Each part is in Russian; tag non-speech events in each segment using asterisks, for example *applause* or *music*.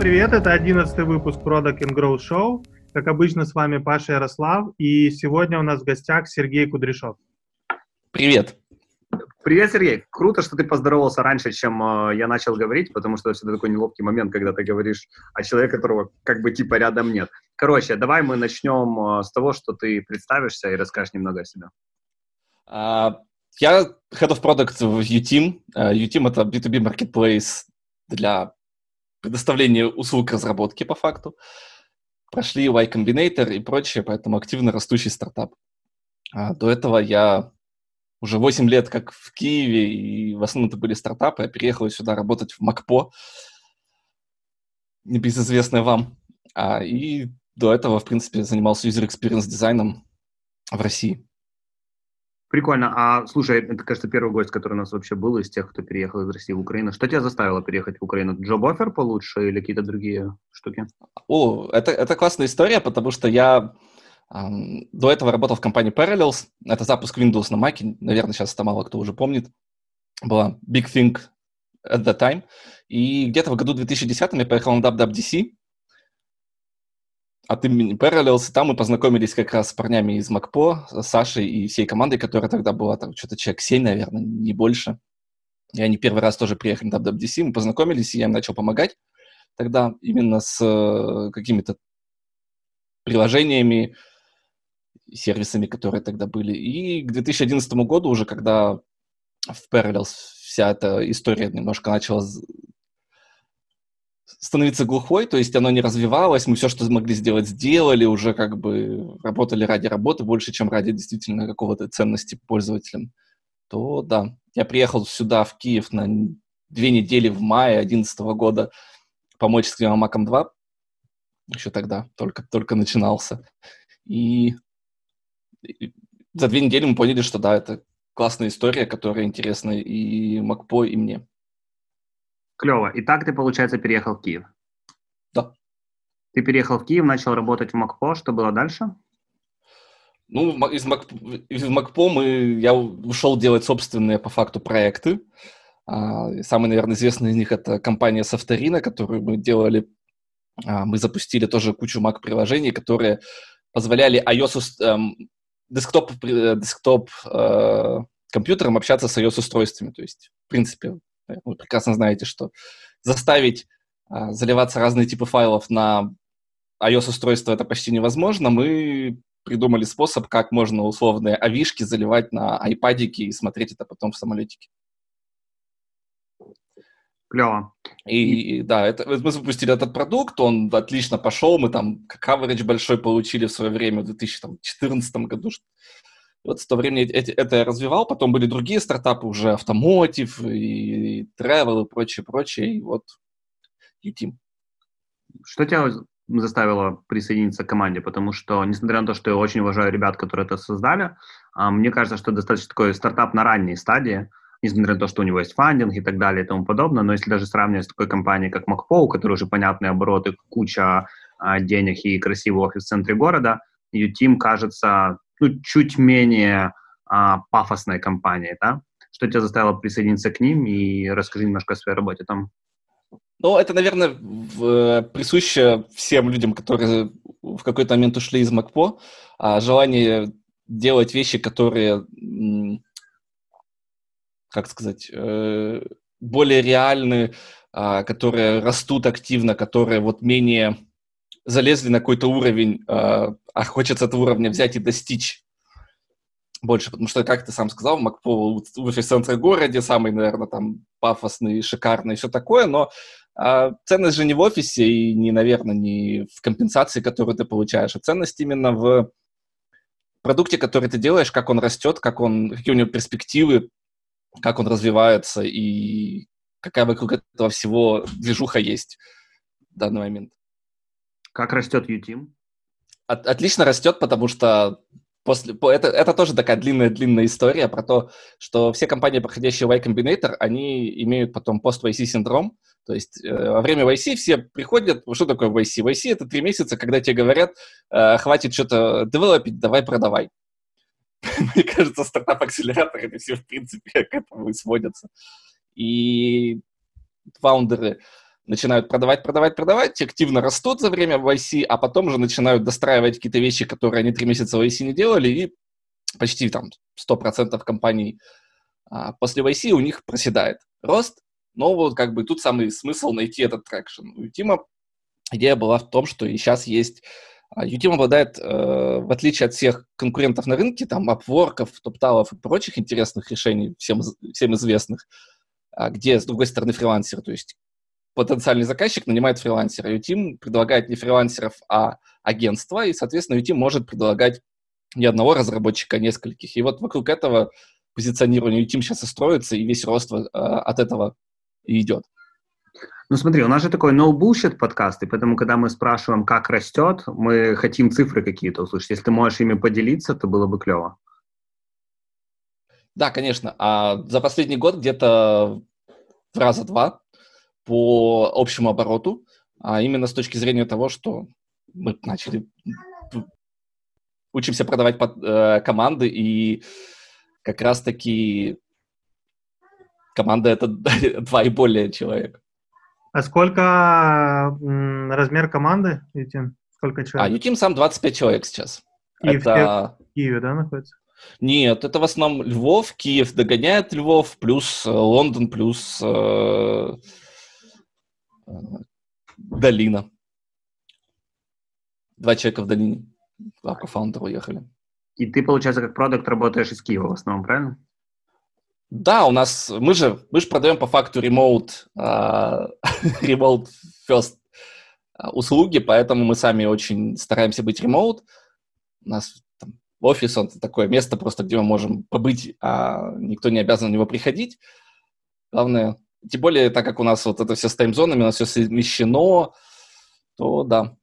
привет! Это 11 выпуск Product and Growth Show. Как обычно, с вами Паша Ярослав, и сегодня у нас в гостях Сергей Кудряшов. Привет! Привет, Сергей. Круто, что ты поздоровался раньше, чем э, я начал говорить, потому что это всегда такой неловкий момент, когда ты говоришь о человеке, которого как бы типа рядом нет. Короче, давай мы начнем э, с того, что ты представишься и расскажешь немного о себе. Uh, я Head of Product в UTeam. Uh, UTeam — это B2B marketplace для предоставления услуг разработки по факту. Прошли Y Combinator и прочее, поэтому активно растущий стартап. Uh, до этого я уже 8 лет как в Киеве, и в основном это были стартапы. Я переехал сюда работать в МакПо, небезызвестное вам. А, и до этого, в принципе, занимался user experience дизайном в России. Прикольно. А слушай, это, кажется, первый гость, который у нас вообще был из тех, кто переехал из России в Украину. Что тебя заставило переехать в Украину? Джоб офер получше или какие-то другие штуки? О, это, это классная история, потому что я до этого работал в компании Parallels. Это запуск Windows на Mac. Наверное, сейчас это мало кто уже помнит. Была big thing at that time. И где-то в году 2010 я поехал на WWDC от имени Parallels. Там мы познакомились как раз с парнями из МакПо, Сашей и всей командой, которая тогда была, там что-то человек 7, наверное, не больше. И они первый раз тоже приехали на WWDC. Мы познакомились, и я им начал помогать тогда именно с э, какими-то приложениями, сервисами, которые тогда были. И к 2011 году уже, когда в Parallels вся эта история немножко начала становиться глухой, то есть оно не развивалось, мы все, что могли сделать, сделали, уже как бы работали ради работы больше, чем ради действительно какого-то ценности пользователям, то да, я приехал сюда, в Киев, на две недели в мае 2011 года помочь с Климамаком 2, еще тогда, только, только начинался. И за две недели мы поняли, что да, это классная история, которая интересна и Макпо, и мне. Клево. И так ты, получается, переехал в Киев? Да. Ты переехал в Киев, начал работать в Макпо. Что было дальше? Ну, из, Мак, из Макпо мы, я ушел делать собственные, по факту, проекты. А, самый, наверное, известный из них это компания Софторина, которую мы делали. А, мы запустили тоже кучу Mac-приложений, которые позволяли iOS, эм, десктоп, э, десктоп э, компьютером общаться с iOS-устройствами. То есть, в принципе, вы прекрасно знаете, что заставить э, заливаться разные типы файлов на iOS-устройство это почти невозможно. Мы придумали способ, как можно условные авишки заливать на айпадике и смотреть это потом в самолетике. Клево. И, и да, это, мы запустили этот продукт, он отлично пошел, мы там coverage большой получили в свое время в 2014 году. Вот того времени эти, это я развивал, потом были другие стартапы уже, автомотив и, и travel и прочее, прочее, и вот UTeam. Что тебя заставило присоединиться к команде? Потому что, несмотря на то, что я очень уважаю ребят, которые это создали, а, мне кажется, что достаточно такой стартап на ранней стадии, несмотря на то, что у него есть фандинг и так далее и тому подобное, но если даже сравнивать с такой компанией, как MacPo, у которой уже понятные обороты, куча а, денег и красивый офис в центре города, UTeam кажется ну, чуть менее а, пафосной компанией, да? Что тебя заставило присоединиться к ним и расскажи немножко о своей работе там. Ну, это, наверное, в, присуще всем людям, которые в какой-то момент ушли из МакПо, а, желание делать вещи, которые как сказать, э, более реальные, а, которые растут активно, которые вот менее залезли на какой-то уровень, а, хочется этого уровня взять и достичь больше, потому что, как ты сам сказал, Макпол в офис-центре городе, самый, наверное, там пафосный, шикарный и все такое, но а, ценность же не в офисе и не, наверное, не в компенсации, которую ты получаешь, а ценность именно в продукте, который ты делаешь, как он растет, как он, какие у него перспективы, как он развивается и какая вокруг этого всего движуха есть в данный момент. Как растет UTeam? От, отлично растет, потому что после, это, это тоже такая длинная-длинная история про то, что все компании, проходящие Y Combinator, они имеют потом пост-YC синдром, то есть э, во время YC все приходят, что такое YC? YC — это три месяца, когда тебе говорят, э, хватит что-то девелопить, давай продавай. *laughs* Мне кажется, стартап-акселераторы это все, в принципе, к этому и сводятся. И фаундеры начинают продавать, продавать, продавать, активно растут за время в YC, а потом уже начинают достраивать какие-то вещи, которые они три месяца в YC не делали, и почти там 100% компаний а, после YC у них проседает рост, но вот как бы тут самый смысл найти этот traction. У Тима идея была в том, что и сейчас есть uTeam обладает, э, в отличие от всех конкурентов на рынке, там, Upwork, Toptal'ов и прочих интересных решений, всем, всем известных, а где, с другой стороны, фрилансер, то есть потенциальный заказчик нанимает фрилансера. Utime предлагает не фрилансеров, а агентство, и, соответственно, Utime может предлагать не одного разработчика, а нескольких. И вот вокруг этого позиционирования Utime сейчас и строится, и весь рост э, от этого и идет. Ну смотри, у нас же такой no bullshit подкаст, и поэтому, когда мы спрашиваем, как растет, мы хотим цифры какие-то услышать. Если ты можешь ими поделиться, то было бы клево. Да, конечно. А за последний год где-то в раза два по общему обороту, а именно с точки зрения того, что мы начали учимся продавать под, э, команды, и как раз-таки команда это *laughs* два и более человек. А сколько размер команды, Ютим? Сколько человек? А, Ютим сам 25 человек сейчас. Киев, это... В Киеве, да, находится? Нет, это в основном Львов, Киев догоняет Львов, плюс э, Лондон, плюс э, Долина. Два человека в Долине. Два кофаундера уехали. И ты, получается, как продукт работаешь из Киева в основном, правильно? Да, у нас, мы же, мы же продаем по факту remote, uh, *laughs* remote first а, услуги, поэтому мы сами очень стараемся быть remote. У нас там, офис, он такое место просто, где мы можем побыть, а никто не обязан в него приходить. Главное, тем более, так как у нас вот это все с timezone'ами, у нас все совмещено, то да,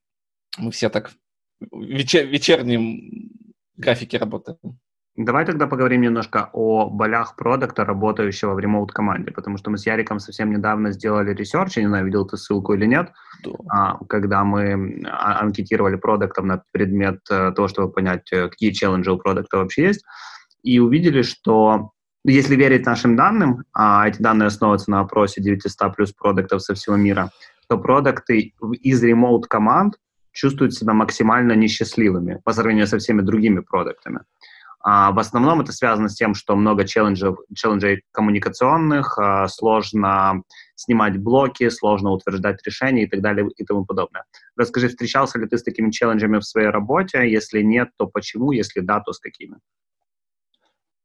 мы все так в вечер, вечернем графике работаем. Давай тогда поговорим немножко о болях продукта, работающего в remote-команде, потому что мы с Яриком совсем недавно сделали research, я не знаю, видел ты ссылку или нет, да. когда мы а, анкетировали продуктов на предмет э, того, чтобы понять, э, какие челленджи у продукта вообще есть, и увидели, что если верить нашим данным, а эти данные основываются на опросе 900 плюс продуктов со всего мира, то продукты из ремоут-команд чувствуют себя максимально несчастливыми по сравнению со всеми другими продуктами. А, в основном это связано с тем, что много челленджей, челленджей коммуникационных, а, сложно снимать блоки, сложно утверждать решения и так далее и тому подобное. Расскажи, встречался ли ты с такими челленджами в своей работе? Если нет, то почему? Если да, то с какими?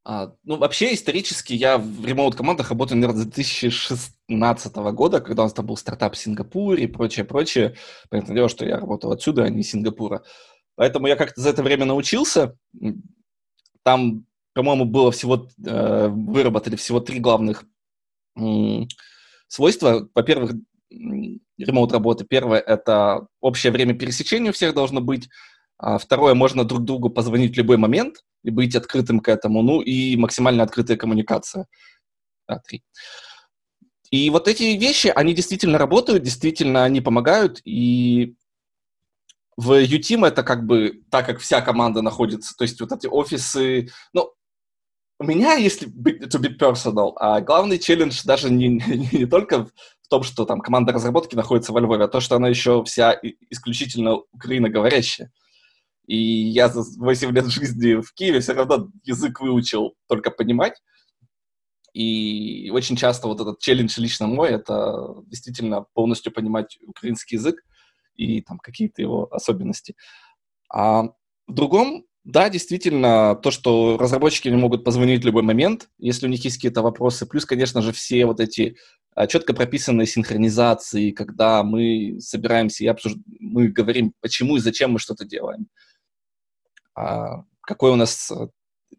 А, ну, вообще, исторически я в ремоут-командах работаю, наверное, с 2016 года, когда у нас там был стартап в Сингапуре и прочее, прочее. Понятное дело, что я работал отсюда, а не из Сингапура. Поэтому я как-то за это время научился. Там, по-моему, было всего, э, выработали всего три главных э, свойства. Во-первых, ремоут работы. Первое — это общее время пересечения у всех должно быть. А второе, можно друг другу позвонить в любой момент и быть открытым к этому. Ну и максимально открытая коммуникация. А, три. И вот эти вещи, они действительно работают, действительно они помогают. И в UTeam это как бы так, как вся команда находится. То есть вот эти офисы... Ну, у меня, если to be personal, а главный челлендж даже не, не, не только в том, что там команда разработки находится во Львове, а то, что она еще вся исключительно украиноговорящая. И я за 8 лет жизни в Киеве все равно язык выучил только понимать. И очень часто вот этот челлендж лично мой — это действительно полностью понимать украинский язык и там какие-то его особенности. А в другом, да, действительно, то, что разработчики не могут позвонить в любой момент, если у них есть какие-то вопросы. Плюс, конечно же, все вот эти а, четко прописанные синхронизации, когда мы собираемся и обсуж... мы говорим, почему и зачем мы что-то делаем. А, какой у нас э,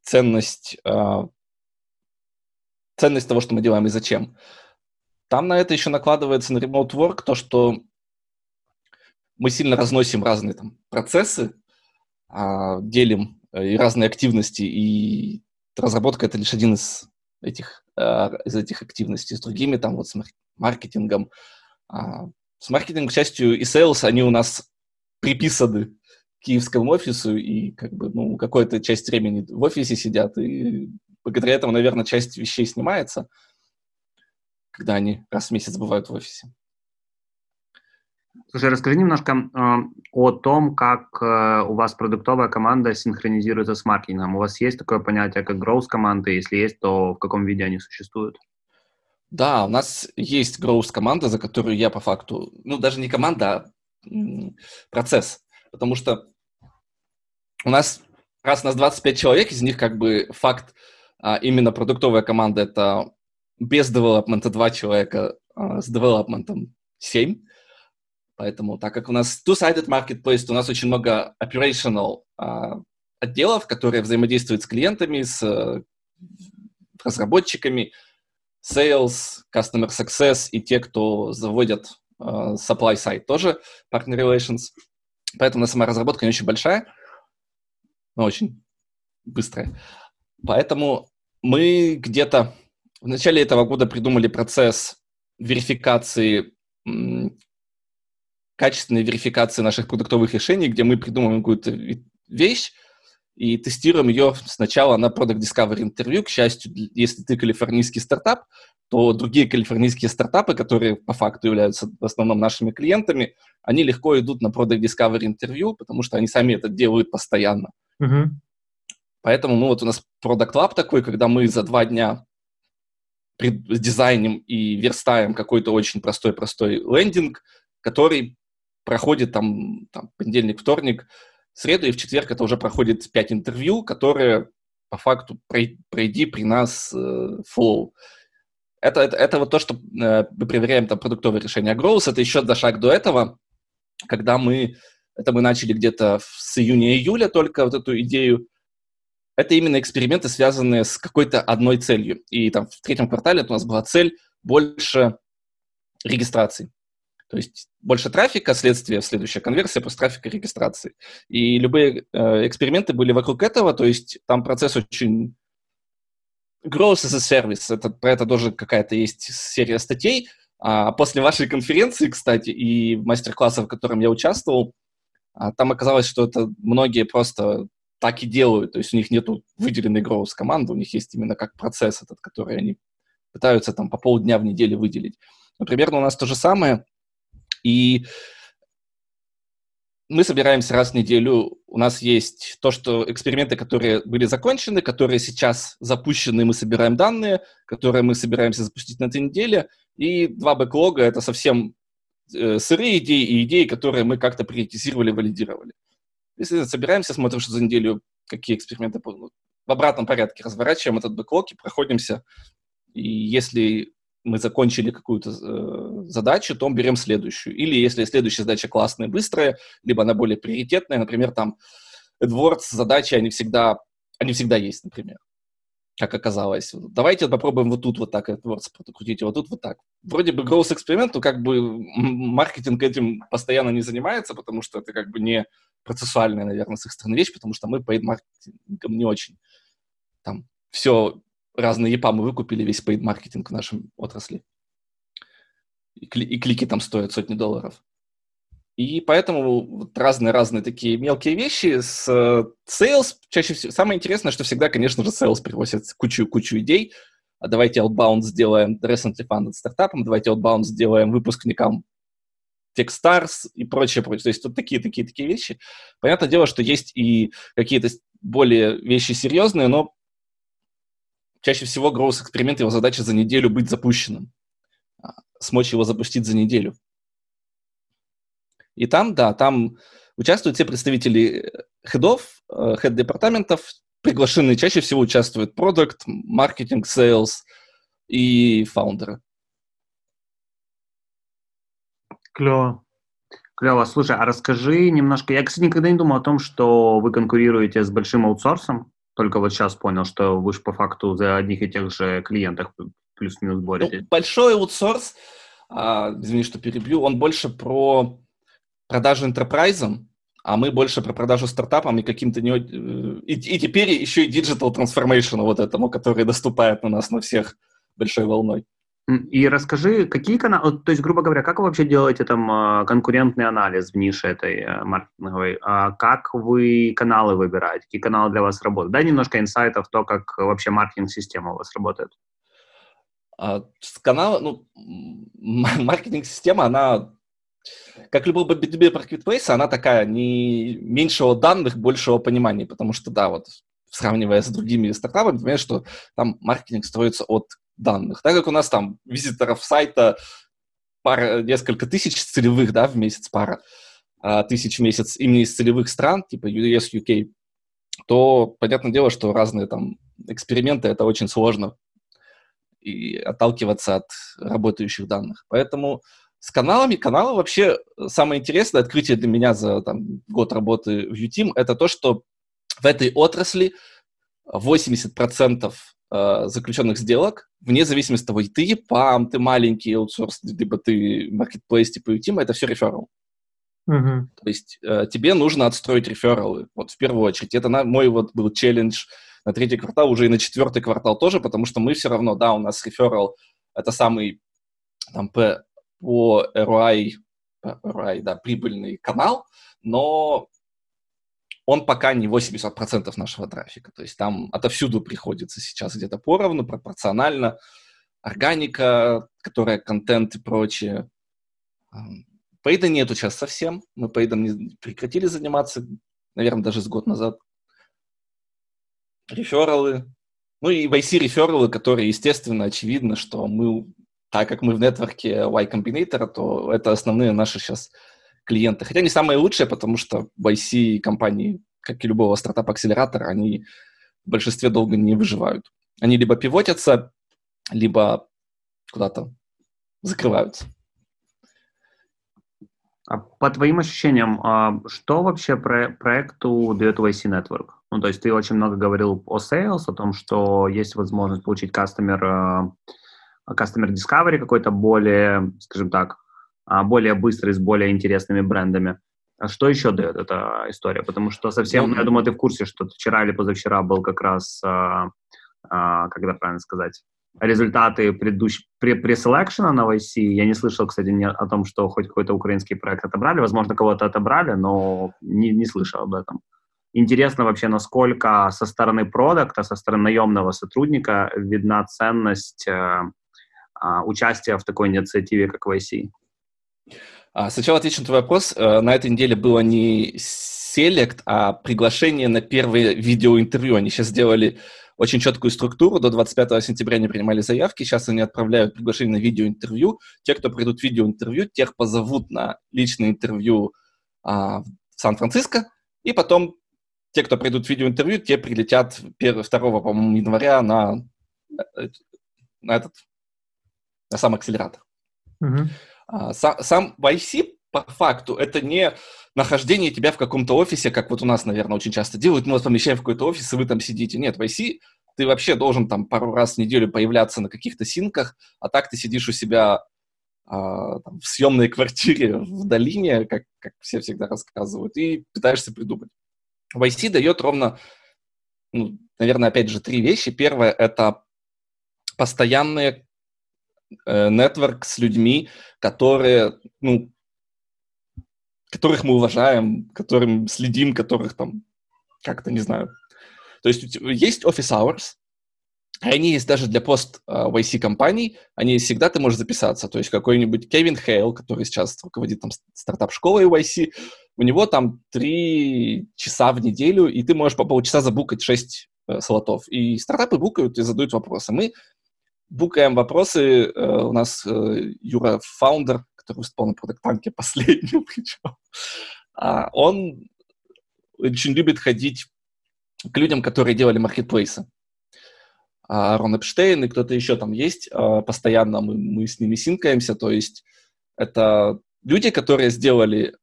ценность, а, ценность того, что мы делаем и зачем. Там на это еще накладывается на remote work то, что мы сильно разносим разные там процессы, а, делим э, и разные активности, и разработка это лишь один из этих, из этих активностей. С другими там вот с маркетингом. С маркетингом, к счастью, и sales, они у нас приписаны киевскому офису, и как бы, ну, какую-то часть времени в офисе сидят, и благодаря этому, наверное, часть вещей снимается, когда они раз в месяц бывают в офисе. Слушай, расскажи немножко э, о том, как э, у вас продуктовая команда синхронизируется с маркетингом. У вас есть такое понятие, как growth команды? Если есть, то в каком виде они существуют? Да, у нас есть growth команда, за которую я по факту, ну даже не команда, а процесс. Потому что у нас, раз у нас 25 человек, из них как бы факт а, именно продуктовая команда это без девелопмента 2 человека, а, с девелопментом 7. Поэтому, так как у нас two-sided marketplace, то у нас очень много operational а, отделов, которые взаимодействуют с клиентами, с э, разработчиками, sales, customer success и те, кто заводят э, supply side тоже, partner relations. Поэтому у нас сама разработка не очень большая, но очень быстрая. Поэтому мы где-то в начале этого года придумали процесс верификации, качественной верификации наших продуктовых решений, где мы придумываем какую-то вещь и тестируем ее сначала на Product Discovery интервью. К счастью, если ты калифорнийский стартап, то другие калифорнийские стартапы, которые по факту являются в основном нашими клиентами, они легко идут на Product Discovery интервью, потому что они сами это делают постоянно. Uh-huh. Поэтому ну, вот у нас Product Lab такой, когда мы за два дня дизайним и верстаем какой-то очень простой-простой лендинг, который проходит там, там понедельник, вторник, среду и в четверг это уже проходит пять интервью, которые по факту пройди при нас э, flow. Это, это, это вот то, что э, мы проверяем там продуктовое решение. А Growth — это еще за шаг до этого, когда мы, это мы начали где-то с июня-июля только вот эту идею это именно эксперименты, связанные с какой-то одной целью. И там в третьем квартале у нас была цель больше регистраций. То есть больше трафика, следствие, следующая конверсия, просто трафика регистрации. И любые э, эксперименты были вокруг этого, то есть там процесс очень... Growth as a service, это, про это тоже какая-то есть серия статей. А после вашей конференции, кстати, и мастер-класса, в котором я участвовал, а, там оказалось, что это многие просто так и делают. То есть у них нет выделенной growth команды, у них есть именно как процесс этот, который они пытаются там по полдня в неделю выделить. Но примерно у нас то же самое. И мы собираемся раз в неделю. У нас есть то, что эксперименты, которые были закончены, которые сейчас запущены, мы собираем данные, которые мы собираемся запустить на этой неделе. И два бэклога — это совсем э, сырые идеи и идеи, которые мы как-то приоритизировали, валидировали. Если собираемся, смотрим, что за неделю какие эксперименты в обратном порядке разворачиваем этот бэклог и проходимся. И если мы закончили какую-то э, задачу, то берем следующую. Или если следующая задача классная, быстрая, либо она более приоритетная, например, там AdWords задачи, они всегда, они всегда есть, например как оказалось. Давайте попробуем вот тут вот так AdWords крутить, вот тут вот так. Вроде бы growth эксперимент, но как бы маркетинг этим постоянно не занимается, потому что это как бы не процессуальная, наверное, с их стороны вещь, потому что мы paid маркетингом не очень. Там все разные EPA мы выкупили, весь paid маркетинг в нашем отрасли. И, кли- и клики там стоят сотни долларов. И поэтому разные-разные такие мелкие вещи с э, sales чаще всего. Самое интересное, что всегда, конечно же, sales привозит кучу-кучу идей. А давайте outbound сделаем recently funded стартапом, давайте outbound сделаем выпускникам Techstars и прочее, прочее. То есть тут такие-такие-такие вещи. Понятное дело, что есть и какие-то более вещи серьезные, но чаще всего growth эксперимент, его задача за неделю быть запущенным. А, смочь его запустить за неделю. И там, да, там участвуют все представители хедов, э, хед-департаментов, приглашенные чаще всего участвуют продукт, маркетинг, sales и founder'ы. Клево. Клево. Слушай, а расскажи немножко... Я, кстати, никогда не думал о том, что вы конкурируете с большим аутсорсом. Только вот сейчас понял, что вы же по факту за одних и тех же клиентах плюс-минус боретесь. Ну, большой аутсорс, а, извини, что перебью, он больше про продажу enterprise, а мы больше про продажу стартапам и каким-то не... Э, и, и теперь еще и digital transformation вот этому, который доступает на нас на всех большой волной. И расскажи, какие каналы, то есть, грубо говоря, как вы вообще делаете там а, конкурентный анализ в нише этой э, маркетинговой? А как вы каналы выбираете? Какие каналы для вас работают? Дай немножко инсайтов, то, как вообще маркетинг-система у вас работает. А, канал, ну, маркетинг-система, она как любой B2B marketplace, она такая не меньшего данных, большего понимания, потому что, да, вот сравнивая с другими стартапами, понимаешь, что там маркетинг строится от данных. Так как у нас там визиторов сайта пара, несколько тысяч целевых, да, в месяц, пара а, тысяч в месяц именно из целевых стран, типа US, UK, то понятное дело, что разные там эксперименты, это очень сложно и отталкиваться от работающих данных. Поэтому с каналами, каналы вообще самое интересное открытие для меня за там, год работы в UTeam, это то, что в этой отрасли 80% э, заключенных сделок, вне зависимости от того, ты ПАМ, ты маленький аутсорс, либо ты marketplace типа UTeam, это все реферал. Uh-huh. То есть э, тебе нужно отстроить рефералы, вот в первую очередь. Это на, мой вот был челлендж на третий квартал, уже и на четвертый квартал тоже, потому что мы все равно, да, у нас реферал это самый там по, по ROI, ROI, да, прибыльный канал, но он пока не 80% нашего трафика. То есть там отовсюду приходится сейчас где-то поровну, пропорционально. Органика, которая контент и прочее. Пейда нету сейчас совсем. Мы пейдом прекратили заниматься, наверное, даже с год назад. Рефералы. Ну и в IC рефералы, которые, естественно, очевидно, что мы, так как мы в нетворке Y Combinator, то это основные наши сейчас клиенты. Хотя не самые лучшие, потому что в компании, как и любого стартап-акселератора, они в большинстве долго не выживают. Они либо пивотятся, либо куда-то закрываются. А по твоим ощущениям, а что вообще про проекту дает YC Network? Ну, то есть ты очень много говорил о sales, о том, что есть возможность получить а, customer discovery какой-то более, скажем так, а, более быстрый, с более интересными брендами. А что еще дает эта история? Потому что совсем, ну, я думаю, ты в курсе, что вчера или позавчера был как раз, а, а, как это правильно сказать, результаты предыдущего преселекшена на YC. Я не слышал, кстати, ни о том, что хоть какой-то украинский проект отобрали. Возможно, кого-то отобрали, но не, не слышал об этом. Интересно вообще, насколько со стороны продукта, со стороны наемного сотрудника видна ценность э, участия в такой инициативе, как YC. А, сначала отвечу на твой вопрос. Э, на этой неделе было не селект, а приглашение на первое видеоинтервью. Они сейчас сделали очень четкую структуру. До 25 сентября они принимали заявки. Сейчас они отправляют приглашение на видеоинтервью. Те, кто придут в видеоинтервью, тех позовут на личное интервью а, в Сан-Франциско. И потом те, кто придут в видеоинтервью, те прилетят 1, 2, по-моему, января на, э, на этот, сам акселератор. Mm-hmm. А, сам YC по факту это не нахождение тебя в каком-то офисе, как вот у нас, наверное, очень часто делают. Мы вас помещаем в какой-то офис, и вы там сидите. Нет, в YC ты вообще должен там пару раз в неделю появляться на каких-то синках, а так ты сидишь у себя а, там, в съемной квартире в долине, как, как все всегда рассказывают, и пытаешься придумать. YC дает ровно, ну, наверное, опять же, три вещи. Первое — это постоянные нетворк с людьми, которые, ну, которых мы уважаем, которым следим, которых там как-то, не знаю. То есть есть office hours, они есть даже для пост YC компаний, они всегда ты можешь записаться. То есть какой-нибудь Кевин Хейл, который сейчас руководит там стартап-школой YC, у него там три часа в неделю, и ты можешь по полчаса забукать шесть э, слотов. И стартапы букают и задают вопросы. Мы букаем вопросы. Э, у нас э, Юра фаундер, который выступал на продакт последнюю причем, а он очень любит ходить к людям, которые делали маркетплейсы. А Рон Эпштейн и кто-то еще там есть, а, постоянно мы, мы с ними синкаемся, то есть это люди, которые сделали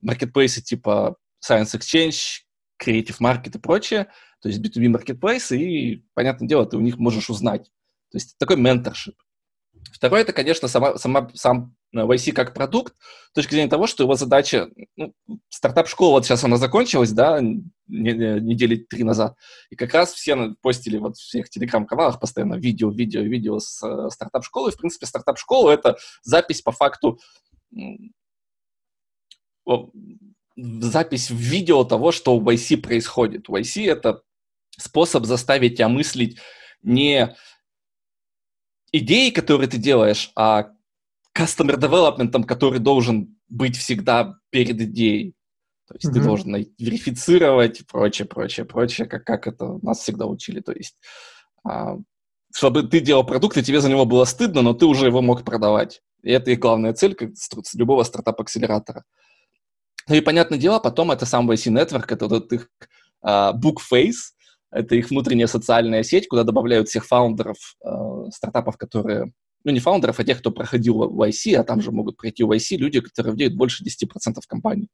маркетплейсы типа Science Exchange, Creative Market и прочее, то есть B2B маркетплейсы, и, понятное дело, ты у них можешь узнать, то есть такой менторшип. Второе, это, конечно, сама, сама, сам YC как продукт, с точки зрения того, что его задача, ну, стартап-школа, вот сейчас она закончилась, да, недели три назад, и как раз все постили вот в всех телеграм-каналах постоянно видео, видео, видео с э, стартап-школы. В принципе, стартап-школа — это запись по факту запись в видео того, что в YC происходит. YC это способ заставить тебя мыслить не идеи, которые ты делаешь, а customer development, который должен быть всегда перед идеей. То есть mm-hmm. ты должен верифицировать, прочее, прочее, прочее, как, как это нас всегда учили. То есть, а, чтобы ты делал продукт, и тебе за него было стыдно, но ты уже его мог продавать. И это их главная цель, как любого стартап-акселератора. Ну и, понятное дело, потом это сам YC Network, это вот их а, Bookface, это их внутренняя социальная сеть, куда добавляют всех фаундеров а, стартапов, которые ну, не фаундеров, а тех, кто проходил в YC, а там же могут пройти в YC люди, которые владеют больше 10% компании.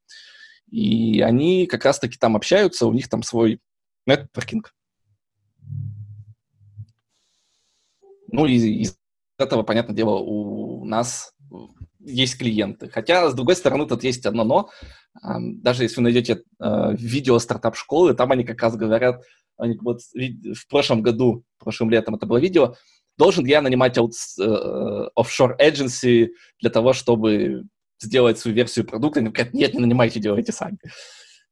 И они как раз-таки там общаются, у них там свой нетворкинг. Ну, и из этого, понятное дело, у нас есть клиенты. Хотя, с другой стороны, тут есть одно но. Даже если вы найдете э, видео стартап-школы, там они как раз говорят, вот в прошлом году, прошлым летом это было видео, должен я нанимать аут, э, офшор agency для того, чтобы сделать свою версию продукта, они говорят, нет, не нанимайте, делайте сами.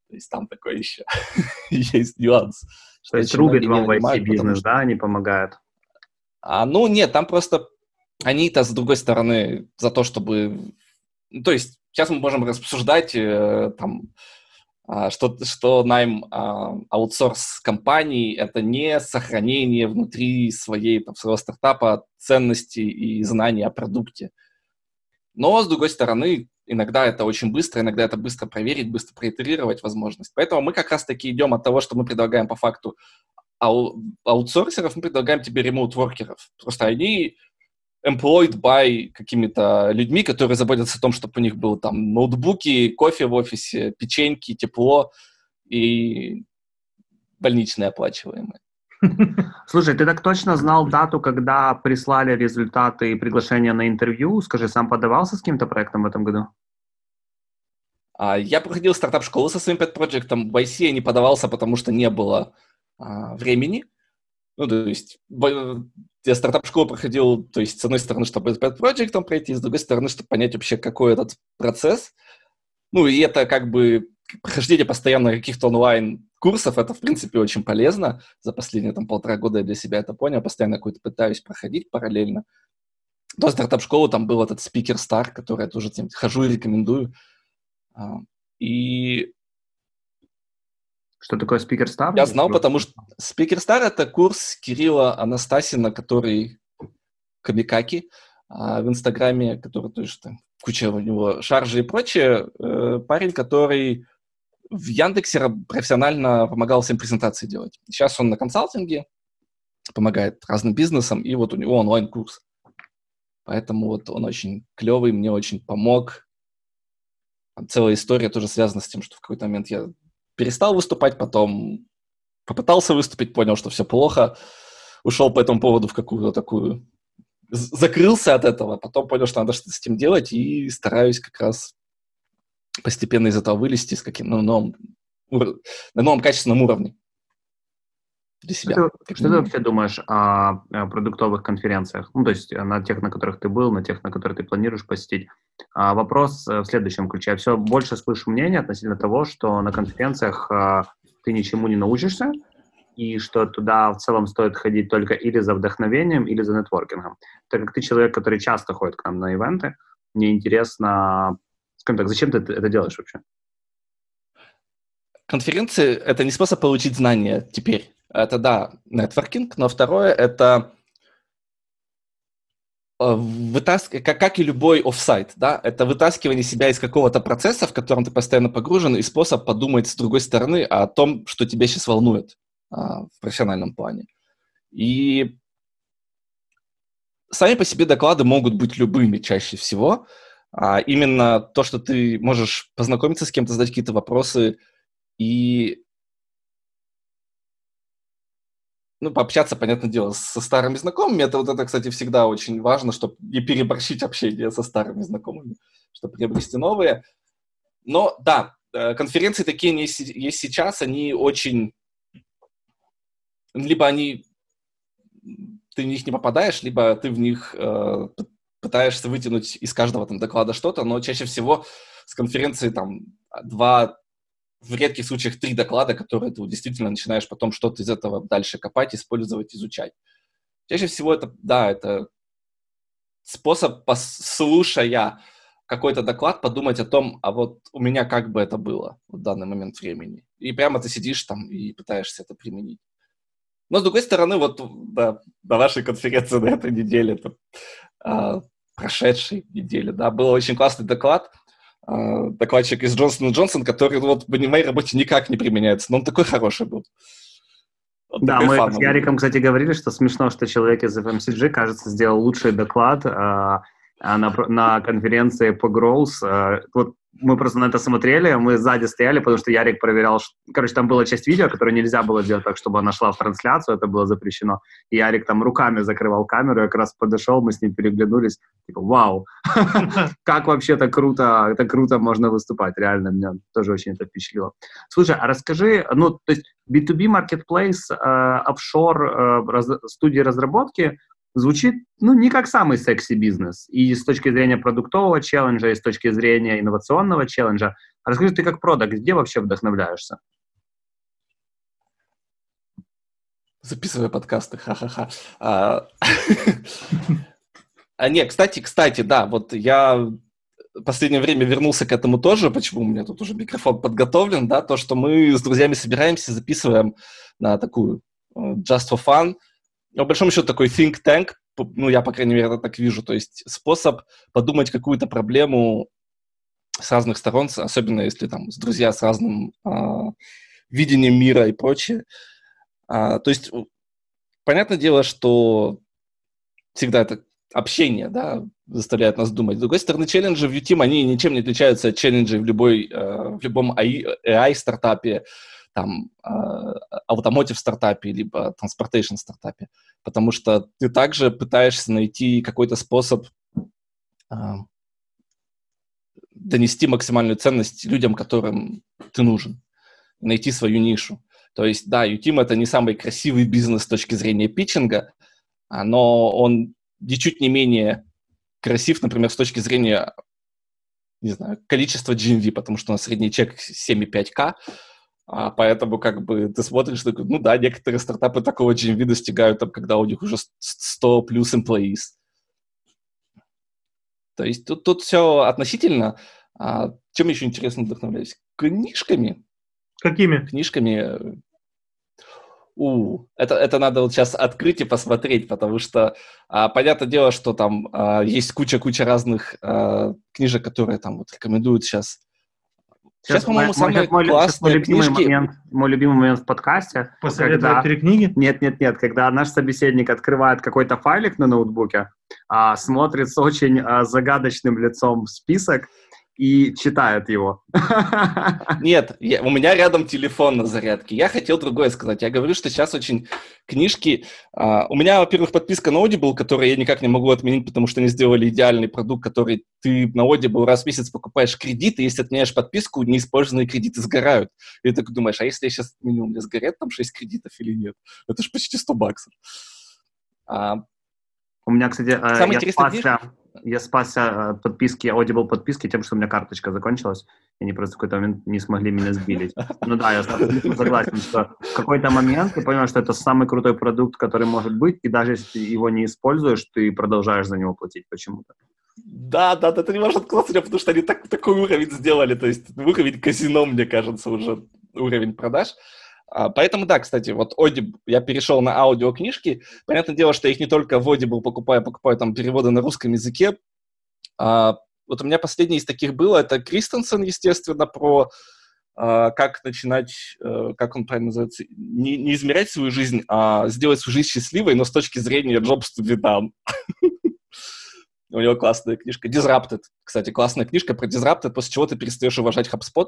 То есть там такой еще *laughs* есть нюанс. То есть рубит вам в IT-бизнес, да, они помогают? А, ну, нет, там просто они-то, с другой стороны, за то, чтобы... Ну, то есть сейчас мы можем рассуждать э, там, что, что найм а, аутсорс компании — это не сохранение внутри своей, там, своего стартапа ценностей и знаний о продукте. Но, с другой стороны, иногда это очень быстро, иногда это быстро проверить, быстро проитерировать возможность. Поэтому мы как раз-таки идем от того, что мы предлагаем по факту ау- аутсорсеров, мы предлагаем тебе ремоут-воркеров. Просто они employed by какими-то людьми, которые заботятся о том, чтобы у них был там ноутбуки, кофе в офисе, печеньки, тепло и больничные оплачиваемые. *laughs* Слушай, ты так точно знал дату, когда прислали результаты и приглашения на интервью? Скажи, сам подавался с каким-то проектом в этом году? А, я проходил стартап-школу со своим пэт-проектом. В IC я не подавался, потому что не было а, времени. Ну, то есть, я стартап-школу проходил, то есть, с одной стороны, чтобы пэт-проектом пройти, с другой стороны, чтобы понять вообще, какой этот процесс. Ну, и это как бы прохождение постоянно каких-то онлайн-курсов, это, в принципе, очень полезно. За последние там полтора года я для себя это понял, постоянно какой-то пытаюсь проходить параллельно. До стартап-школы там был этот спикер Стар, который я тоже тем хожу и рекомендую. А, и что такое спикер Стар? Я знал, потому что спикер Стар это курс Кирилла Анастасина, который Камикаки а, в Инстаграме, который тоже там куча у него шаржи и прочее. Э, парень, который в Яндексе профессионально помогал всем презентации делать. Сейчас он на консалтинге, помогает разным бизнесам, и вот у него онлайн-курс. Поэтому вот он очень клевый, мне очень помог. Целая история тоже связана с тем, что в какой-то момент я перестал выступать, потом попытался выступить, понял, что все плохо, ушел по этому поводу в какую-то такую... Закрылся от этого, потом понял, что надо что-то с этим делать, и стараюсь как раз постепенно из этого вылезти с каким ну, новым, на новом качественном уровне для себя. Что, ты, что ты вообще думаешь о, о продуктовых конференциях? Ну, то есть э, на тех, на которых ты был, на тех, на которые ты планируешь посетить. А вопрос э, в следующем ключе. Я все больше слышу мнение относительно того, что на конференциях а, ты ничему не научишься, и что туда в целом стоит ходить только или за вдохновением, или за нетворкингом. Так как ты человек, который часто ходит к нам на ивенты, мне интересно, скажем так, зачем ты это делаешь вообще? Конференции — это не способ получить знания теперь. Это, да, нетворкинг, но второе — это вытаск... как, как и любой офсайт, да, это вытаскивание себя из какого-то процесса, в котором ты постоянно погружен, и способ подумать с другой стороны о том, что тебя сейчас волнует а, в профессиональном плане. И сами по себе доклады могут быть любыми чаще всего. А именно то, что ты можешь познакомиться с кем-то, задать какие-то вопросы и ну, пообщаться, понятное дело, со старыми знакомыми. Это вот это, кстати, всегда очень важно, чтобы не переборщить общение со старыми знакомыми, чтобы приобрести новые. Но да, э, конференции такие есть сейчас, они очень... Либо они... Ты в них не попадаешь, либо ты в них э, пытаешься вытянуть из каждого там доклада что-то, но чаще всего с конференции там два в редких случаях три доклада, которые ты действительно начинаешь потом что-то из этого дальше копать, использовать, изучать. Чаще всего это, да, это способ, слушая какой-то доклад, подумать о том, а вот у меня как бы это было в данный момент времени. И прямо ты сидишь там и пытаешься это применить. Но, с другой стороны, вот да, на вашей конференции на этой неделе, там, э, прошедшей неделе, да, был очень классный доклад, докладчик из Джонсон Джонсон, который вот в моей работе никак не применяется, но он такой хороший был. Вот да, мы с Яриком, кстати, говорили, что смешно, что человек из FMCG, кажется, сделал лучший доклад э, на, на конференции по Growth. Э, вот мы просто на это смотрели, мы сзади стояли, потому что Ярик проверял, что... короче, там была часть видео, которую нельзя было сделать так, чтобы она шла в трансляцию, это было запрещено. И Ярик там руками закрывал камеру, я как раз подошел, мы с ним переглянулись, типа, вау, *laughs* как вообще так круто, так круто можно выступать, реально, меня тоже очень это впечатлило. Слушай, а расскажи, ну, то есть B2B marketplace, э, офшор, э, студии разработки, звучит, ну, не как самый секси бизнес. И с точки зрения продуктового челленджа, и с точки зрения инновационного челленджа. Расскажи, ты как продакт, где вообще вдохновляешься? Записывая подкасты, ха-ха-ха. А, *laughs* а не, кстати, кстати, да, вот я в последнее время вернулся к этому тоже, почему у меня тут уже микрофон подготовлен, да, то, что мы с друзьями собираемся, записываем на такую э, just for fun, по большому счету, такой think tank, ну, я, по крайней мере, это так вижу, то есть способ подумать какую-то проблему с разных сторон, особенно если там с друзья с разным а, видением мира и прочее. А, то есть, понятное дело, что всегда это общение, да, заставляет нас думать. С другой стороны, челленджи в UTeam, они ничем не отличаются от челленджей в, любой, э, в любом AI-стартапе там automotive стартапе, либо transportation стартапе, потому что ты также пытаешься найти какой-то способ а, донести максимальную ценность людям, которым ты нужен, найти свою нишу. То есть, да, Utим это не самый красивый бизнес с точки зрения питчинга, а, но он ничуть не менее красив, например, с точки зрения не знаю, количества GMV, потому что у нас средний чек 7,5К, а, поэтому как бы ты смотришь, такой, ну да, некоторые стартапы такого GMV достигают, там, когда у них уже 100 плюс employees. То есть тут, тут все относительно. А, чем еще интересно вдохновляюсь? Книжками. Какими? Книжками. У, это, это надо вот сейчас открыть и посмотреть, потому что а, понятное дело, что там а, есть куча-куча разных а, книжек, которые там вот рекомендуют сейчас Сейчас, сейчас по-моему, самые мой, классные мой любимый книжки... Момент, мой любимый момент в подкасте. Посоветовать когда... три книги? Нет, нет, нет. Когда наш собеседник открывает какой-то файлик на ноутбуке, а, смотрит с очень а, загадочным лицом список, и читают его. *laughs* Нет, я, у меня рядом телефон на зарядке. Я хотел другое сказать. Я говорю, что сейчас очень книжки... Uh, у меня, во-первых, подписка на Audible, которую я никак не могу отменить, потому что они сделали идеальный продукт, который ты на Audible раз в месяц покупаешь кредит, и если отменяешь подписку, неиспользованные кредиты сгорают. И ты так думаешь, а если я сейчас отменю, у меня сгорят там 6 кредитов или нет? Это же почти 100 баксов. Uh, у меня, кстати, э, Самый я спасся, я спасся от подписки, Audible подписки тем, что у меня карточка закончилась, и они просто в какой-то момент не смогли меня сбилить. Ну да, я согласен, что в какой-то момент ты понимаешь, что это самый крутой продукт, который может быть, и даже если ты его не используешь, ты продолжаешь за него платить почему-то. Да, да, да, ты не можешь отказаться, потому что они так, такой уровень сделали, то есть уровень казино, мне кажется, уже уровень продаж. Поэтому, да, кстати, вот Audible, я перешел на аудиокнижки. Понятное дело, что я их не только в Audible покупаю, покупаю там переводы на русском языке. А, вот у меня последний из таких было, это Кристенсен, естественно, про а, как начинать, а, как он правильно называется, не, не измерять свою жизнь, а сделать свою жизнь счастливой, но с точки зрения done. *laughs* У него классная книжка. Disrupted, кстати, классная книжка про Disrupted, после чего ты перестаешь уважать HubSpot.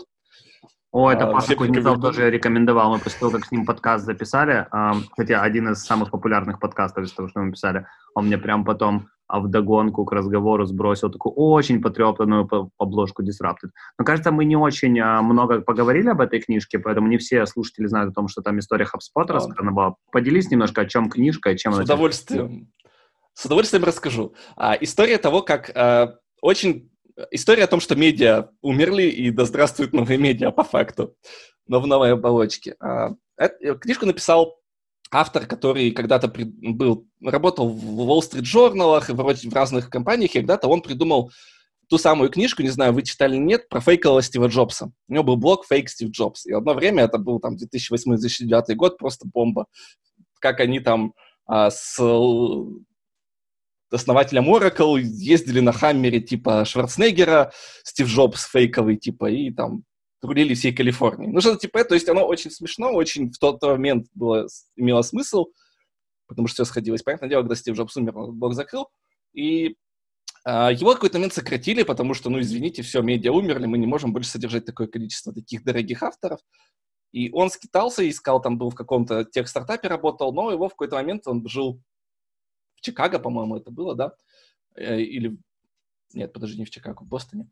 О, это а, Паша Кузнецов тоже рекомендовал. Мы после того, как с ним подкаст записали, кстати, один из самых популярных подкастов из того, что мы писали, он мне прям потом а вдогонку к разговору сбросил такую очень потрепанную обложку Disrupted. Но, кажется, мы не очень а, много поговорили об этой книжке, поэтому не все слушатели знают о том, что там история HubSpot рассказана была. Поделись немножко, о чем книжка и чем С она... С удовольствием. С удовольствием расскажу. А, история того, как а, очень история о том, что медиа умерли, и да здравствуют новые медиа по факту, но в новой оболочке. А, книжку написал автор, который когда-то был, работал в Wall Street журналах и вроде в разных компаниях, и когда-то он придумал ту самую книжку, не знаю, вы читали или нет, про фейкового Стива Джобса. У него был блог «Фейк Стив Джобс». И одно время, это был там 2008-2009 год, просто бомба. Как они там а, с основателем Oracle ездили на Хаммере типа Шварценеггера, Стив Джобс фейковый типа, и там рулили всей Калифорнии. Ну, что-то типа это, то есть оно очень смешно, очень в тот момент было, имело смысл, потому что все сходилось. Понятное дело, когда Стив Джобс умер, он блог закрыл, и а, его какой-то момент сократили, потому что, ну, извините, все, медиа умерли, мы не можем больше содержать такое количество таких дорогих авторов. И он скитался, искал, там был в каком-то тех-стартапе работал, но его в какой-то момент он жил Чикаго, по-моему, это было, да? Э, или... Нет, подожди, не в Чикаго, в Бостоне.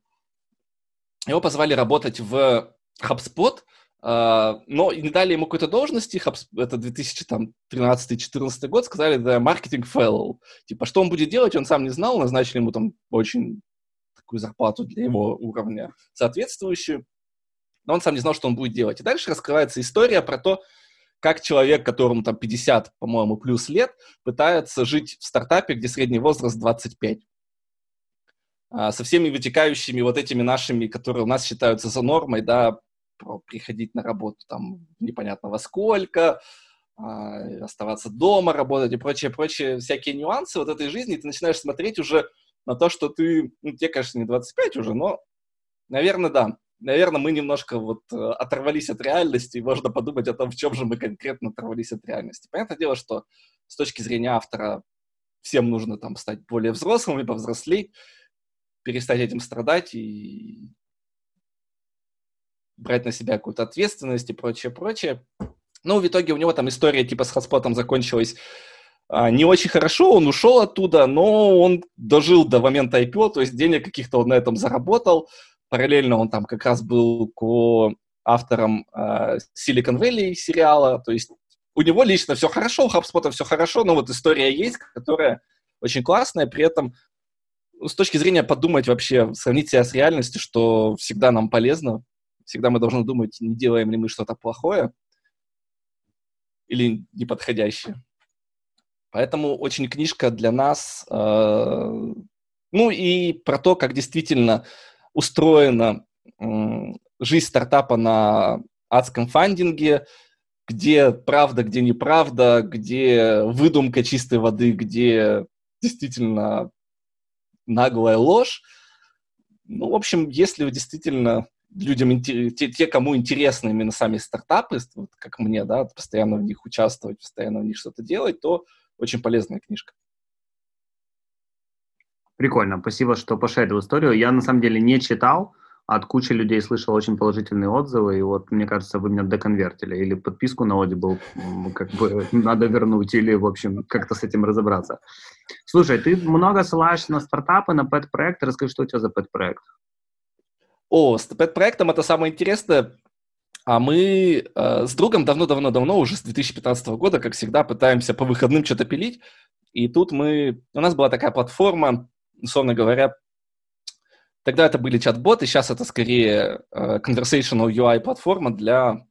Его позвали работать в HubSpot, а, но не дали ему какой-то должности, это 2013-2014 год, сказали, да, маркетинг fellow. Типа, что он будет делать, он сам не знал, назначили ему там очень такую зарплату для его уровня соответствующую, но он сам не знал, что он будет делать. И дальше раскрывается история про то, как человек, которому там 50, по-моему, плюс лет, пытается жить в стартапе, где средний возраст 25. А, со всеми вытекающими вот этими нашими, которые у нас считаются за нормой, да, приходить на работу там непонятно во сколько, а, оставаться дома, работать и прочее, прочее, всякие нюансы вот этой жизни, ты начинаешь смотреть уже на то, что ты, ну, тебе, конечно, не 25 уже, но, наверное, да, наверное, мы немножко вот э, оторвались от реальности, и можно подумать о том, в чем же мы конкретно оторвались от реальности. Понятное дело, что с точки зрения автора всем нужно там стать более взрослыми, повзрослеть, перестать этим страдать и брать на себя какую-то ответственность и прочее, прочее. Но в итоге у него там история типа с Хаспотом закончилась а, не очень хорошо, он ушел оттуда, но он дожил до момента IPO, то есть денег каких-то он на этом заработал, Параллельно он там как раз был автором э, Silicon Valley сериала, то есть у него лично все хорошо, у HubSpot все хорошо, но вот история есть, которая очень классная, при этом ну, с точки зрения подумать вообще, сравнить себя с реальностью, что всегда нам полезно, всегда мы должны думать, не делаем ли мы что-то плохое или неподходящее. Поэтому очень книжка для нас, э, ну и про то, как действительно устроена жизнь стартапа на адском фандинге, где правда, где неправда, где выдумка чистой воды, где действительно наглая ложь. Ну, в общем, если вы действительно людям, те, те, кому интересны именно сами стартапы, вот как мне, да, постоянно в них участвовать, постоянно в них что-то делать, то очень полезная книжка. Прикольно, спасибо, что пошарил историю. Я на самом деле не читал, от кучи людей слышал очень положительные отзывы, и вот, мне кажется, вы меня доконвертили, или подписку на Audible как бы надо вернуть, или, в общем, как-то с этим разобраться. Слушай, ты много ссылаешься на стартапы, на пэт-проекты, расскажи, что у тебя за пэт-проект? О, с пэт-проектом это самое интересное, а мы э, с другом давно-давно-давно, уже с 2015 года, как всегда, пытаемся по выходным что-то пилить, и тут мы... У нас была такая платформа, условно говоря, тогда это были чат-боты, сейчас это скорее uh, conversational UI платформа для,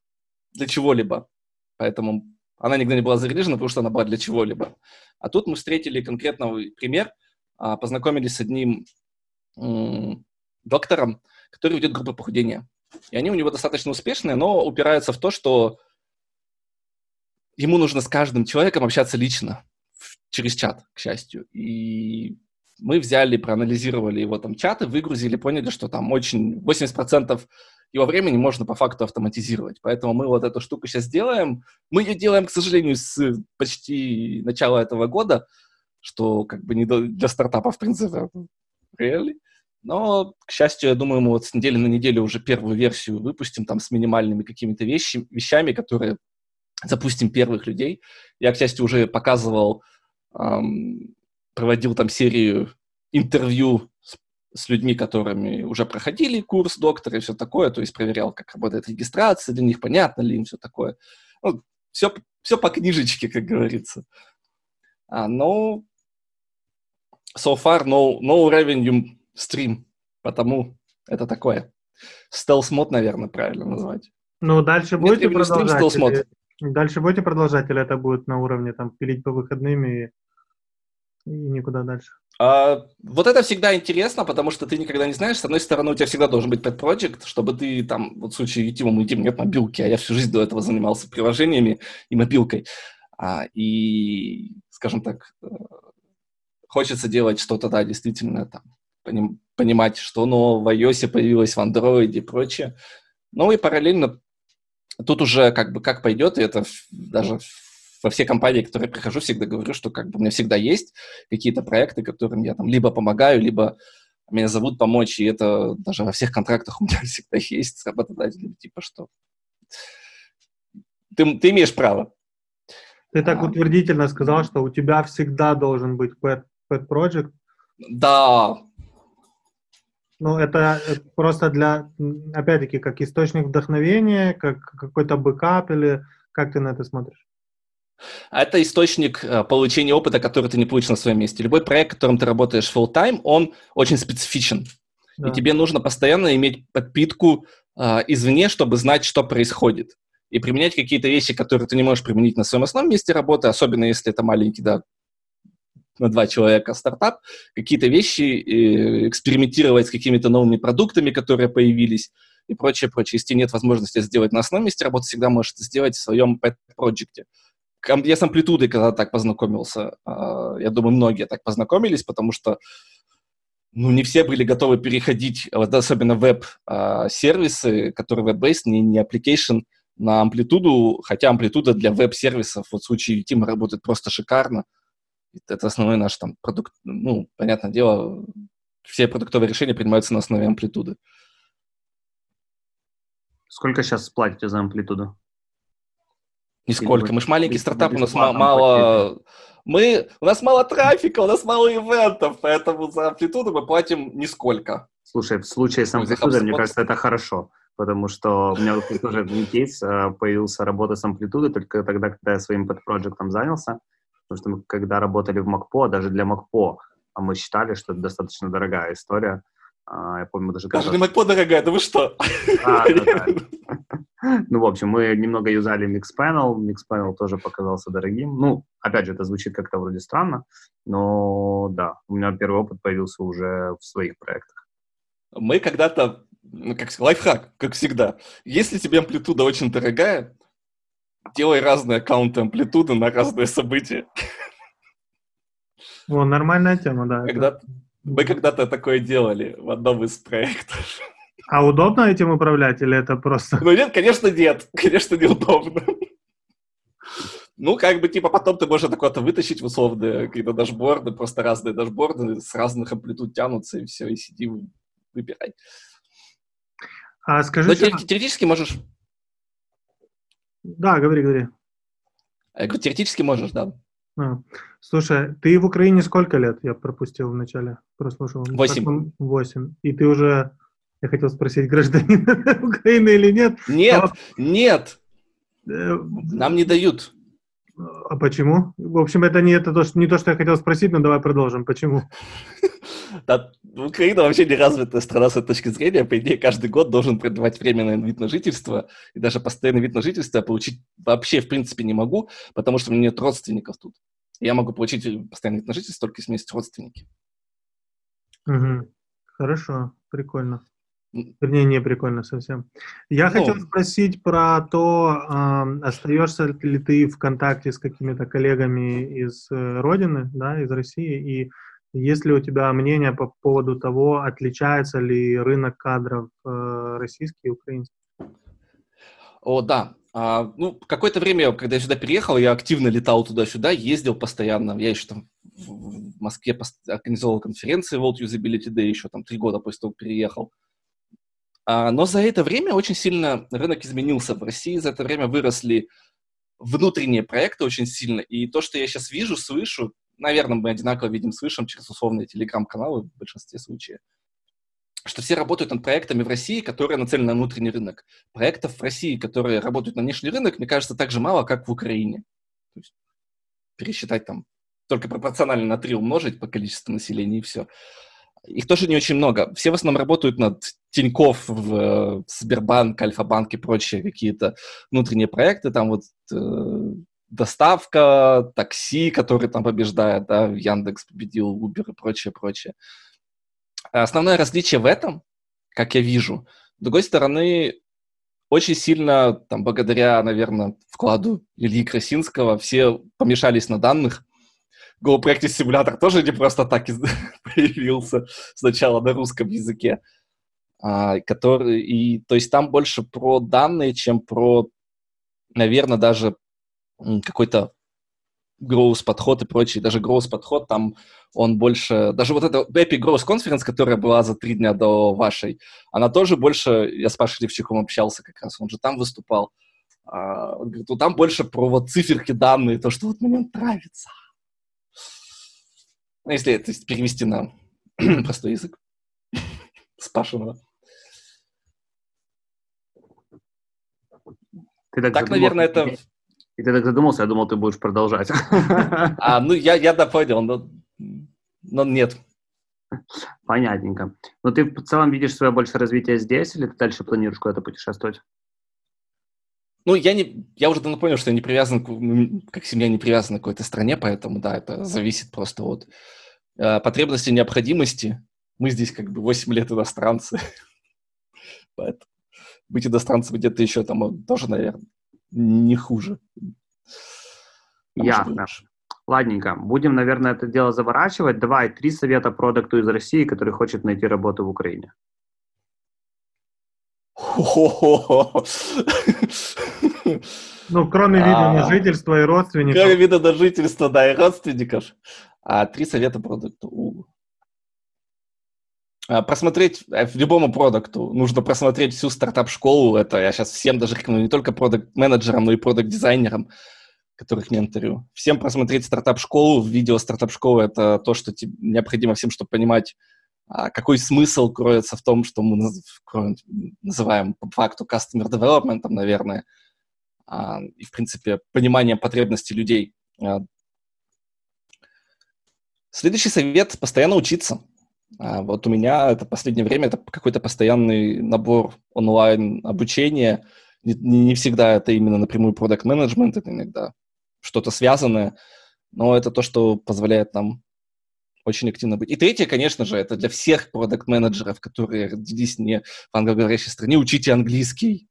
для чего-либо. Поэтому она никогда не была зарелижена, потому что она была для чего-либо. А тут мы встретили конкретный пример, uh, познакомились с одним доктором, который ведет группы похудения. И они у него достаточно успешные, но упираются в то, что ему нужно с каждым человеком общаться лично, через чат, к счастью. И мы взяли, проанализировали его там чаты, выгрузили, поняли, что там очень 80% его времени можно по факту автоматизировать. Поэтому мы вот эту штуку сейчас делаем. Мы ее делаем, к сожалению, с почти начала этого года, что как бы не для стартапа, в принципе, really. Но, к счастью, я думаю, мы вот с недели на неделю уже первую версию выпустим там с минимальными какими-то вещи, вещами, которые запустим первых людей. Я, к счастью, уже показывал эм, проводил там серию интервью с, с людьми, которыми уже проходили курс доктора и все такое, то есть проверял, как работает регистрация для них, понятно ли им все такое. Ну, все, все по книжечке, как говорится. А, но so far no, no revenue stream, потому это такое. Стелс мод, наверное, правильно назвать. Ну, дальше будете продолжать? Stream, или, Дальше будете продолжать, или это будет на уровне там пилить по выходным и, и никуда дальше? А, вот это всегда интересно, потому что ты никогда не знаешь. С одной стороны, у тебя всегда должен быть project, чтобы ты там, вот в случае Ютима, у нет мобилки, а я всю жизнь до этого занимался приложениями и мобилкой. А, и, скажем так, э, хочется делать что-то, да, действительно, там, поним, понимать, что нового в iOS появилось в Android и прочее. Ну и параллельно тут уже как бы как пойдет, и это даже во все компании, которые я прихожу, всегда говорю, что как бы у меня всегда есть какие-то проекты, которым я там либо помогаю, либо меня зовут помочь, и это даже во всех контрактах *laughs* у меня всегда есть с работодателем, типа что ты, ты имеешь право. Ты так а, утвердительно сказал, что у тебя всегда должен быть pet, pet project. Да. Ну, это просто для, опять-таки, как источник вдохновения, как какой-то backup или как ты на это смотришь? Это источник э, получения опыта, который ты не получишь на своем месте. Любой проект, в котором ты работаешь full-time, он очень специфичен. Да. И тебе нужно постоянно иметь подпитку э, извне, чтобы знать, что происходит. И применять какие-то вещи, которые ты не можешь применить на своем основном месте работы, особенно если это маленький, да, на два человека стартап, какие-то вещи, э, экспериментировать с какими-то новыми продуктами, которые появились и прочее, прочее. Если нет возможности сделать на основном месте работы, всегда можешь это сделать в своем pet-проекте я с амплитудой когда так познакомился. А, я думаю, многие так познакомились, потому что ну, не все были готовы переходить, особенно веб-сервисы, которые веб-based, не, не application, на амплитуду, хотя амплитуда для веб-сервисов, вот в случае Тима работает просто шикарно. Это основной наш там продукт, ну, понятное дело, все продуктовые решения принимаются на основе амплитуды. Сколько сейчас платите за амплитуду? Нисколько. Мы же маленький стартап, у нас мало... Мы, у нас мало трафика, у нас мало ивентов, поэтому за амплитуду мы платим нисколько. Слушай, в случае с амплитудой, мне кажется, это хорошо, потому что у меня тоже кейс а, появился работа с амплитудой только тогда, когда я своим подпроектом занялся, потому что мы когда работали в МакПо, даже для МакПо, а мы считали, что это достаточно дорогая история, а, я помню даже... Даже не MacPo дорогая, да вы что? А, да, да. *laughs* Ну, в общем, мы немного юзали Mixpanel, Mixpanel тоже показался дорогим. Ну, опять же, это звучит как-то вроде странно, но да, у меня первый опыт появился уже в своих проектах. Мы когда-то, ну, как лайфхак, как всегда, если тебе амплитуда очень дорогая, делай разные аккаунты амплитуды на разные события. О, нормальная тема, да. Когда, мы когда-то такое делали в одном из проектов. А удобно этим управлять или это просто... Ну нет, конечно, нет. Конечно, неудобно. Ну, как бы, типа, потом ты можешь такое-то вытащить в условные какие-то дашборды, просто разные дашборды с разных амплитуд тянутся, и все, и сиди, выбирай. А скажи... Но что... теоретически можешь... Да, говори, говори. Я говорю, теоретически можешь, да. А. Слушай, ты в Украине сколько лет? Я пропустил в начале, прослушал. Восемь. Восемь. И ты уже, я хотел спросить, *laughs* гражданин Украины или нет? Нет, а... нет. Э, Нам не дают. А почему? В общем, это не, это то, что, не то, что я хотел спросить, но давай продолжим. Почему? *laughs* Да, Украина вообще не развитая страна с этой точки зрения. По идее, каждый год должен продлевать временный вид на жительство. И даже постоянный вид на жительство я получить вообще, в принципе, не могу, потому что у меня нет родственников тут. Я могу получить постоянный вид на жительство только если у меня есть родственники. Угу. Хорошо, прикольно. Вернее, не прикольно совсем. Я ну, хотел спросить про то, э, остаешься ли ты в контакте с какими-то коллегами из э, Родины, да, из России, и есть ли у тебя мнение по поводу того, отличается ли рынок кадров э, российский и украинский? О, да. А, ну, какое-то время, когда я сюда переехал, я активно летал туда-сюда, ездил постоянно. Я еще там в Москве организовал конференции World Usability Day еще там три года после того, как переехал. А, но за это время очень сильно рынок изменился в России. За это время выросли внутренние проекты очень сильно. И то, что я сейчас вижу, слышу, наверное, мы одинаково видим, слышим через условные телеграм-каналы в большинстве случаев, что все работают над проектами в России, которые нацелены на внутренний рынок. Проектов в России, которые работают на внешний рынок, мне кажется, так же мало, как в Украине. То есть пересчитать там только пропорционально на 3 умножить по количеству населения и все. Их тоже не очень много. Все в основном работают над Тиньков в э, Сбербанк, Альфа-банк и прочие какие-то внутренние проекты. Там вот э, доставка, такси, который там побеждает, да, Яндекс победил, Uber и прочее, прочее. Основное различие в этом, как я вижу, с другой стороны, очень сильно, там, благодаря, наверное, вкладу Ильи Красинского, все помешались на данных, Go Practice симулятор тоже не просто так *laughs* появился сначала на русском языке. А, который, и, то есть там больше про данные, чем про, наверное, даже какой-то growth подход и прочее. Даже growth подход там он больше... Даже вот эта Epic Growth Conference, которая была за три дня до вашей, она тоже больше... Я с Пашей Левчиком общался как раз, он же там выступал. А, он говорит, ну там больше про вот циферки данные, то, что вот мне нравится. Ну, если то есть, перевести на *clears throat* простой язык *laughs* с Пашиного. Ты так, так наверное, это... И ты так задумался, я думал, ты будешь продолжать. *laughs* А, ну, я, я да понял, но, но нет. Понятненько. Но ты в целом видишь свое больше развитие здесь, или ты дальше планируешь куда-то путешествовать? Ну, я, не, я уже давно понял, что я не привязан, к, как семья не привязана к какой-то стране, поэтому, да, это зависит просто от э, потребности, необходимости. Мы здесь как бы 8 лет иностранцы. *laughs* Поэтому быть иностранцем где-то еще там тоже, наверное, не хуже. Ясно. Ладненько. Будем, наверное, это дело заворачивать. Давай три совета продукту из России, который хочет найти работу в Украине. Ну, кроме вида на жительство и родственников. Кроме вида на жительство, да, и родственников. А три совета продукту. А, просмотреть э, в любому продукту нужно просмотреть всю стартап-школу. Это я сейчас всем даже рекомендую, не только продукт-менеджерам, но и продукт-дизайнерам, которых менторю. Всем просмотреть стартап-школу. Видео стартап-школы — это то, что тебе необходимо всем, чтобы понимать, а, какой смысл кроется в том, что мы называем по факту customer development, наверное, а, и, в принципе, понимание потребностей людей. А, следующий совет – постоянно учиться. Вот у меня это последнее время это какой-то постоянный набор онлайн обучения. Не, не всегда это именно напрямую продукт менеджмент это иногда что-то связанное, но это то, что позволяет нам очень активно быть. И третье, конечно же, это для всех продукт-менеджеров, которые родились не в англоговорящей стране, учите английский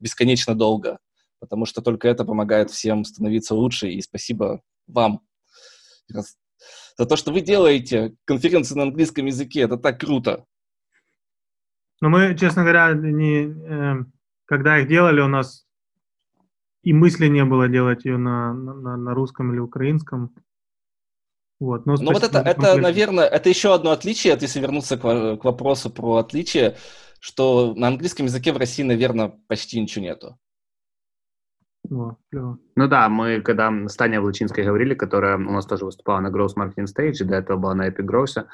бесконечно долго, потому что только это помогает всем становиться лучше, и спасибо вам за то, что вы делаете конференции на английском языке, это так круто. Но мы, честно говоря, не, э, когда их делали, у нас и мысли не было делать ее на, на, на русском или украинском. Вот, но, но вот это, это, наверное, это еще одно отличие, если вернуться к, к вопросу про отличие, что на английском языке в России, наверное, почти ничего нету. О, ну да, мы когда с Таней Влачинской говорили, которая у нас тоже выступала на Growth Marketing Stage, до этого была на Epic Growth,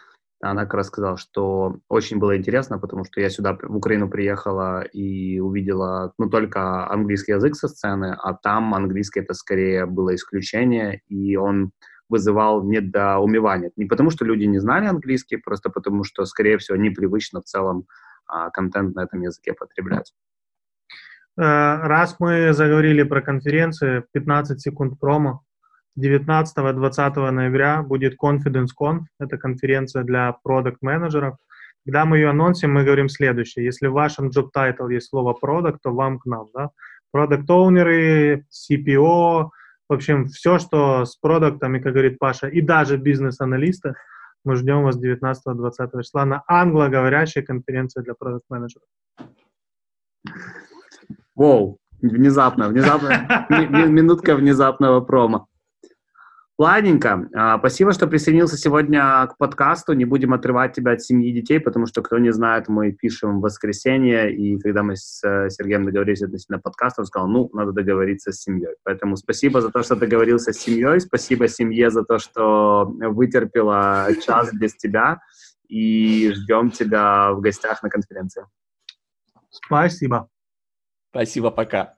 она как раз сказала, что очень было интересно, потому что я сюда, в Украину приехала и увидела, ну, только английский язык со сцены, а там английский это скорее было исключение, и он вызывал недоумевание. Не потому, что люди не знали английский, просто потому, что, скорее всего, непривычно в целом а, контент на этом языке потреблять. Э, раз мы заговорили про конференции, 15 секунд промо. 19-20 ноября будет Confidence Conf, это конференция для продукт-менеджеров. Когда мы ее анонсим, мы говорим следующее. Если в вашем job title есть слово product, то вам к нам. Да? Продукт-оунеры, CPO, в общем, все, что с продуктами, как говорит Паша, и даже бизнес-аналисты, мы ждем вас 19-20 числа на англоговорящей конференции для продукт-менеджеров. Воу, внезапно, внезапно, минутка внезапного промо. Ладненько. А, спасибо, что присоединился сегодня к подкасту. Не будем отрывать тебя от семьи и детей, потому что, кто не знает, мы пишем в воскресенье, и когда мы с э, Сергеем договорились относительно подкаста, он сказал, ну, надо договориться с семьей. Поэтому спасибо за то, что договорился с семьей, спасибо семье за то, что вытерпела час без тебя, и ждем тебя в гостях на конференции. Спасибо. Спасибо, пока.